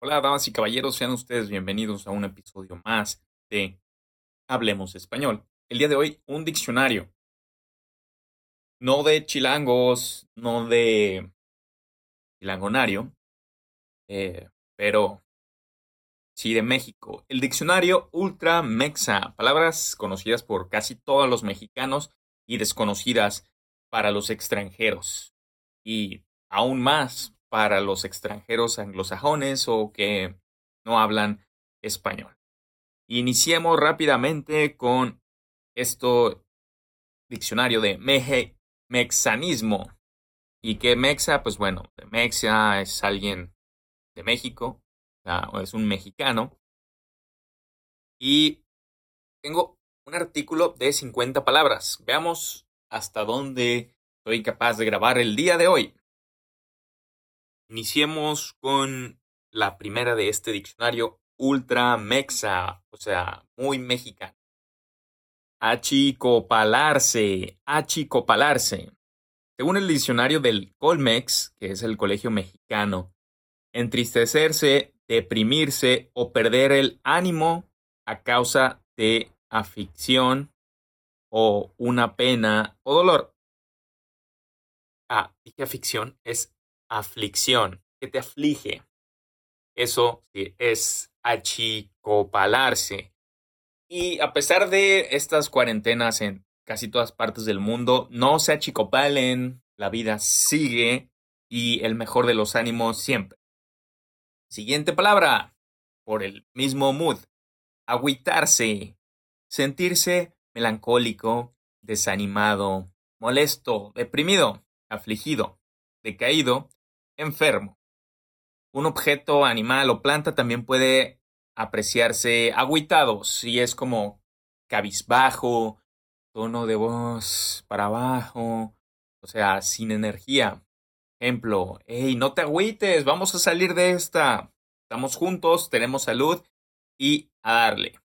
Hola, damas y caballeros, sean ustedes bienvenidos a un episodio más de Hablemos Español. El día de hoy, un diccionario. No de chilangos, no de chilangonario, eh, pero sí de México. El diccionario Ultra Mexa, palabras conocidas por casi todos los mexicanos y desconocidas para los extranjeros. Y aún más para los extranjeros anglosajones o que no hablan español. Iniciemos rápidamente con esto diccionario de meje, mexanismo. ¿Y qué mexa? Pues bueno, mexa es alguien de México, o es un mexicano. Y tengo un artículo de 50 palabras. Veamos hasta dónde soy capaz de grabar el día de hoy. Iniciemos con la primera de este diccionario, ultra mexa, o sea, muy mexicano. Achicopalarse, achicopalarse. Según el diccionario del Colmex, que es el colegio mexicano, entristecerse, deprimirse o perder el ánimo a causa de afición o una pena o dolor. Ah, dije afición, es aflicción, que te aflige. Eso es achicopalarse. Y a pesar de estas cuarentenas en casi todas partes del mundo, no se achicopalen, la vida sigue y el mejor de los ánimos siempre. Siguiente palabra, por el mismo mood, agüitarse, sentirse melancólico, desanimado, molesto, deprimido, afligido, decaído enfermo. Un objeto, animal o planta también puede apreciarse agüitado, si es como cabizbajo, tono de voz para abajo, o sea, sin energía. Ejemplo, hey, no te agüites, vamos a salir de esta. Estamos juntos, tenemos salud y a darle.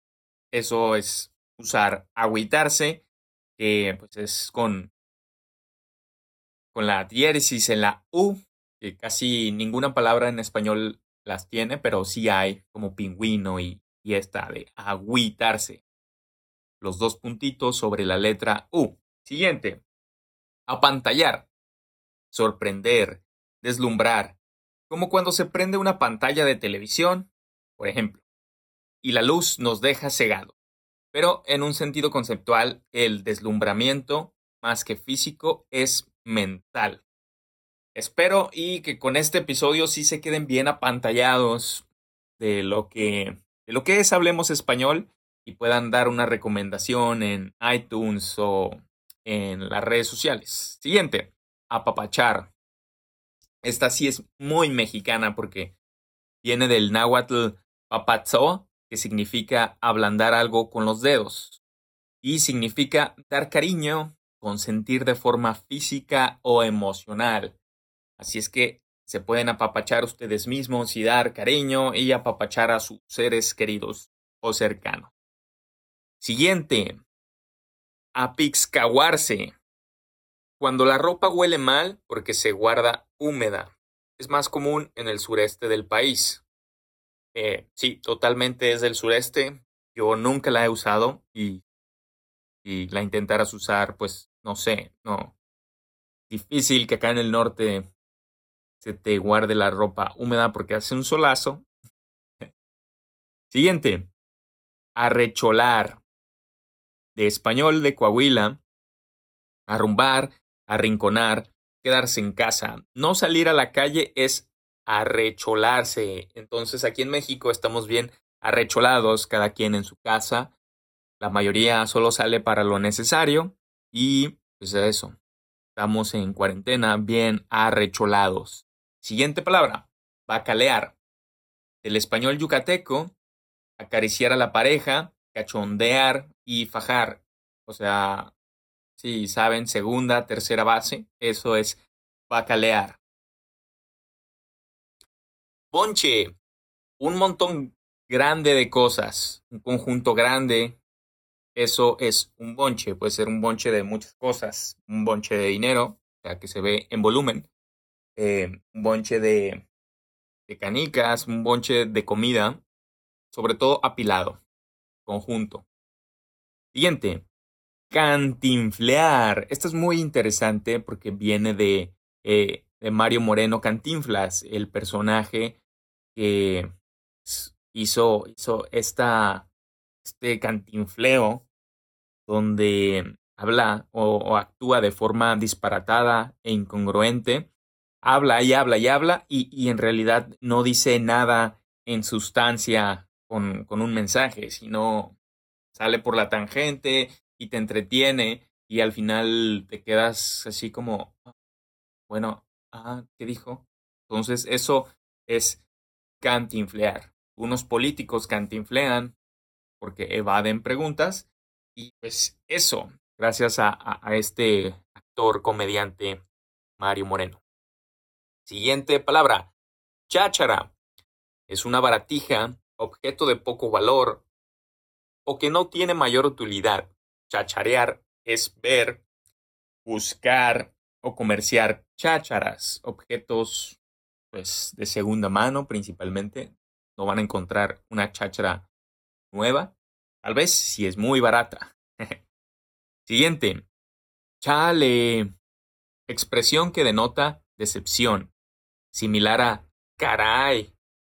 Eso es usar agüitarse, que pues es con, con la diéresis en la U casi ninguna palabra en español las tiene, pero sí hay como pingüino y, y esta de agüitarse. Los dos puntitos sobre la letra U. Siguiente. Apantallar. Sorprender. Deslumbrar. Como cuando se prende una pantalla de televisión, por ejemplo, y la luz nos deja cegado. Pero en un sentido conceptual, el deslumbramiento, más que físico, es mental. Espero y que con este episodio sí se queden bien apantallados de lo que, de lo que es Hablemos Español y puedan dar una recomendación en iTunes o en las redes sociales. Siguiente, apapachar. Esta sí es muy mexicana porque viene del náhuatl papazo, que significa ablandar algo con los dedos. Y significa dar cariño, consentir de forma física o emocional. Así es que se pueden apapachar ustedes mismos y dar cariño y apapachar a sus seres queridos o cercanos. Siguiente. Apixcaguarse. Cuando la ropa huele mal porque se guarda húmeda. Es más común en el sureste del país. Eh, sí, totalmente es del sureste. Yo nunca la he usado y, y la intentaras usar, pues no sé, no. Difícil que acá en el norte se te guarde la ropa húmeda porque hace un solazo. Siguiente. Arrecholar. De español de Coahuila. Arrumbar, arrinconar, quedarse en casa. No salir a la calle es arrecholarse. Entonces aquí en México estamos bien arrecholados, cada quien en su casa. La mayoría solo sale para lo necesario y pues eso. Estamos en cuarentena bien arrecholados. Siguiente palabra, bacalear. Del español yucateco, acariciar a la pareja, cachondear y fajar. O sea, si saben, segunda, tercera base, eso es bacalear. Bonche, un montón grande de cosas, un conjunto grande, eso es un bonche, puede ser un bonche de muchas cosas, un bonche de dinero, o sea, que se ve en volumen, eh, un bonche de, canicas, un bonche de comida, sobre todo apilado, conjunto. Siguiente, cantinflear. Esto es muy interesante porque viene de, eh, Mario Moreno Cantinflas, el personaje que hizo, hizo esta, este cantinfleo donde habla o, actúa de forma disparatada e incongruente, habla y habla y habla y, en realidad no dice nada en sustancia con, con, un mensaje, sino sale por la tangente y te entretiene y al final te quedas así como, bueno, ah, ¿qué dijo? Entonces eso es cantinflear. Unos políticos cantinflean porque evaden preguntas y pues eso, gracias a, este actor comediante Mario Moreno. Siguiente palabra, cháchara. Es una baratija, objeto de poco valor o que no tiene mayor utilidad. Chacharear es ver, buscar o comerciar chácharas, objetos pues de segunda mano principalmente. No van a encontrar una cháchara nueva, tal vez si es muy barata. Siguiente. Chale. Expresión que denota decepción, similar a caray,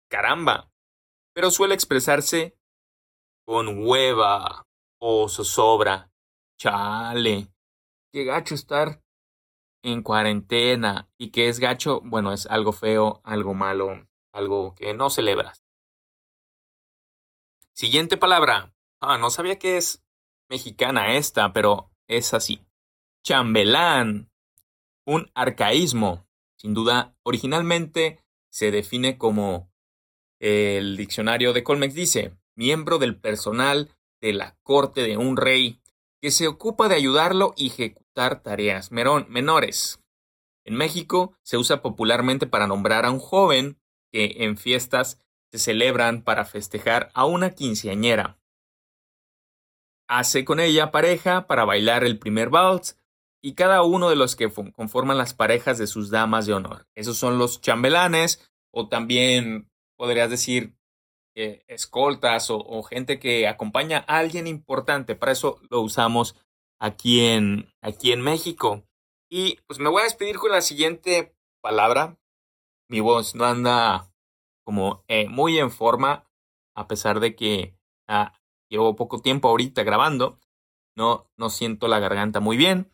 caramba, pero suele expresarse con hueva o zozobra. Chale. Qué gacho estar en cuarentena y que es gacho, bueno, es algo feo, algo malo, algo que no celebras. Siguiente palabra. Ah, no sabía que es mexicana esta, pero es así. Chambelán. Un arcaísmo. Sin duda, originalmente se define como el diccionario de Colmex dice, miembro del personal de la corte de un rey que se ocupa de ayudarlo y ejecutar tareas menores. En México se usa popularmente para nombrar a un joven que en fiestas se celebran para festejar a una quinceañera hace con ella pareja para bailar el primer vals y cada uno de los que conforman las parejas de sus damas de honor. Esos son los chambelanes o también podrías decir escoltas o, gente que acompaña a alguien importante. Para eso lo usamos aquí en, aquí en México. Y pues me voy a despedir con la siguiente palabra. Mi voz no anda como eh, muy en forma, a pesar de que ah, Llevo poco tiempo ahorita grabando. No, no siento la garganta muy bien.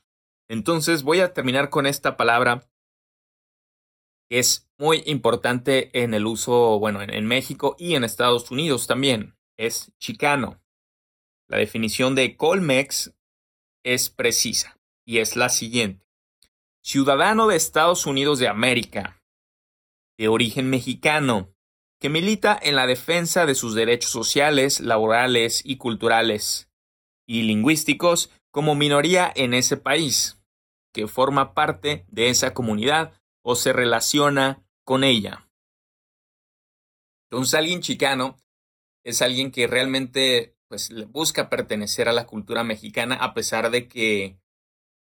Entonces voy a terminar con esta palabra que es muy importante en el uso, bueno, en, México y en Estados Unidos también. Es chicano. La definición de Colmex es precisa y es la siguiente. Ciudadano de Estados Unidos de América, de origen mexicano, que milita en la defensa de sus derechos sociales, laborales y culturales y lingüísticos como minoría en ese país, que forma parte de esa comunidad o se relaciona con ella. Entonces alguien chicano es alguien que realmente pues busca pertenecer a la cultura mexicana a pesar de que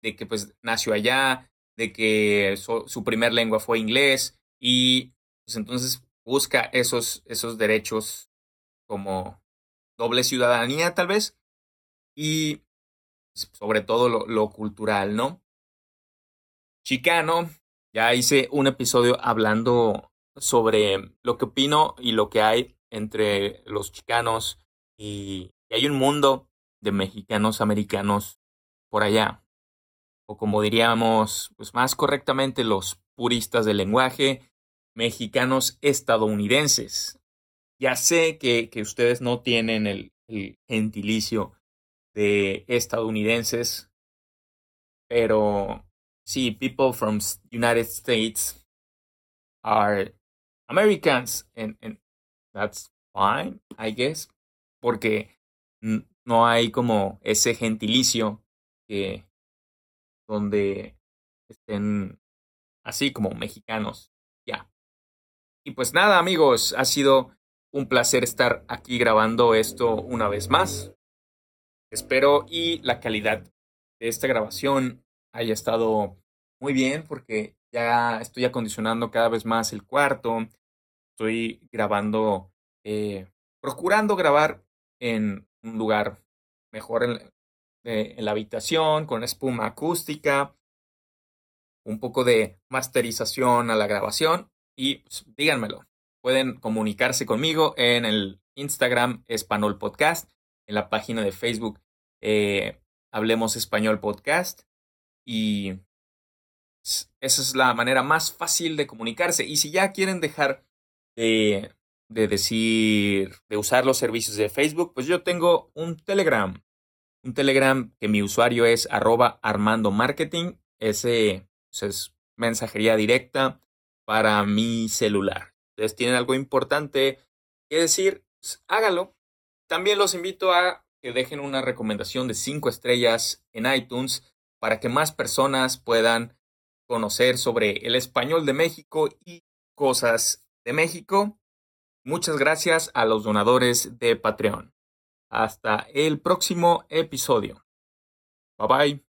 de que pues nació allá, de que su, primer lengua fue inglés y pues entonces busca esos, esos derechos como doble ciudadanía tal vez y sobre todo lo, cultural, ¿no? Chicano, ya hice un episodio hablando sobre lo que opino y lo que hay entre los chicanos y, hay un mundo de mexicanos americanos por allá. O como diríamos, pues más correctamente, los puristas del lenguaje mexicanos estadounidenses. Ya sé que, que ustedes no tienen el, el, gentilicio de estadounidenses, pero sí, people from United States are Americans, and, and that's fine, I guess, porque no hay como ese gentilicio que donde estén así como mexicanos. Ya. Y pues nada, amigos, ha sido un placer estar aquí grabando esto una vez más. Espero y la calidad de esta grabación haya estado muy bien porque ya estoy acondicionando cada vez más el cuarto. estoy grabando, eh, procurando grabar en un lugar mejor en, en la habitación, con espuma acústica, un poco de masterización a la grabación y pues, díganmelo. Pueden comunicarse conmigo en el Instagram Español Podcast, en la página de Facebook eh, Hablemos Español Podcast y esa es la manera más fácil de comunicarse. Y si ya quieren dejar de, de decir, de usar los servicios de Facebook, pues yo tengo un Telegram un Telegram que mi usuario es arroba Armando Marketing. Ese pues, es mensajería directa para mi celular. Ustedes tienen algo importante que decir, pues, hágalo. También los invito a que dejen una recomendación de 5 estrellas en iTunes para que más personas puedan conocer sobre el español de México y cosas de México. Muchas gracias a los donadores de Patreon. Hasta el próximo episodio. Bye bye.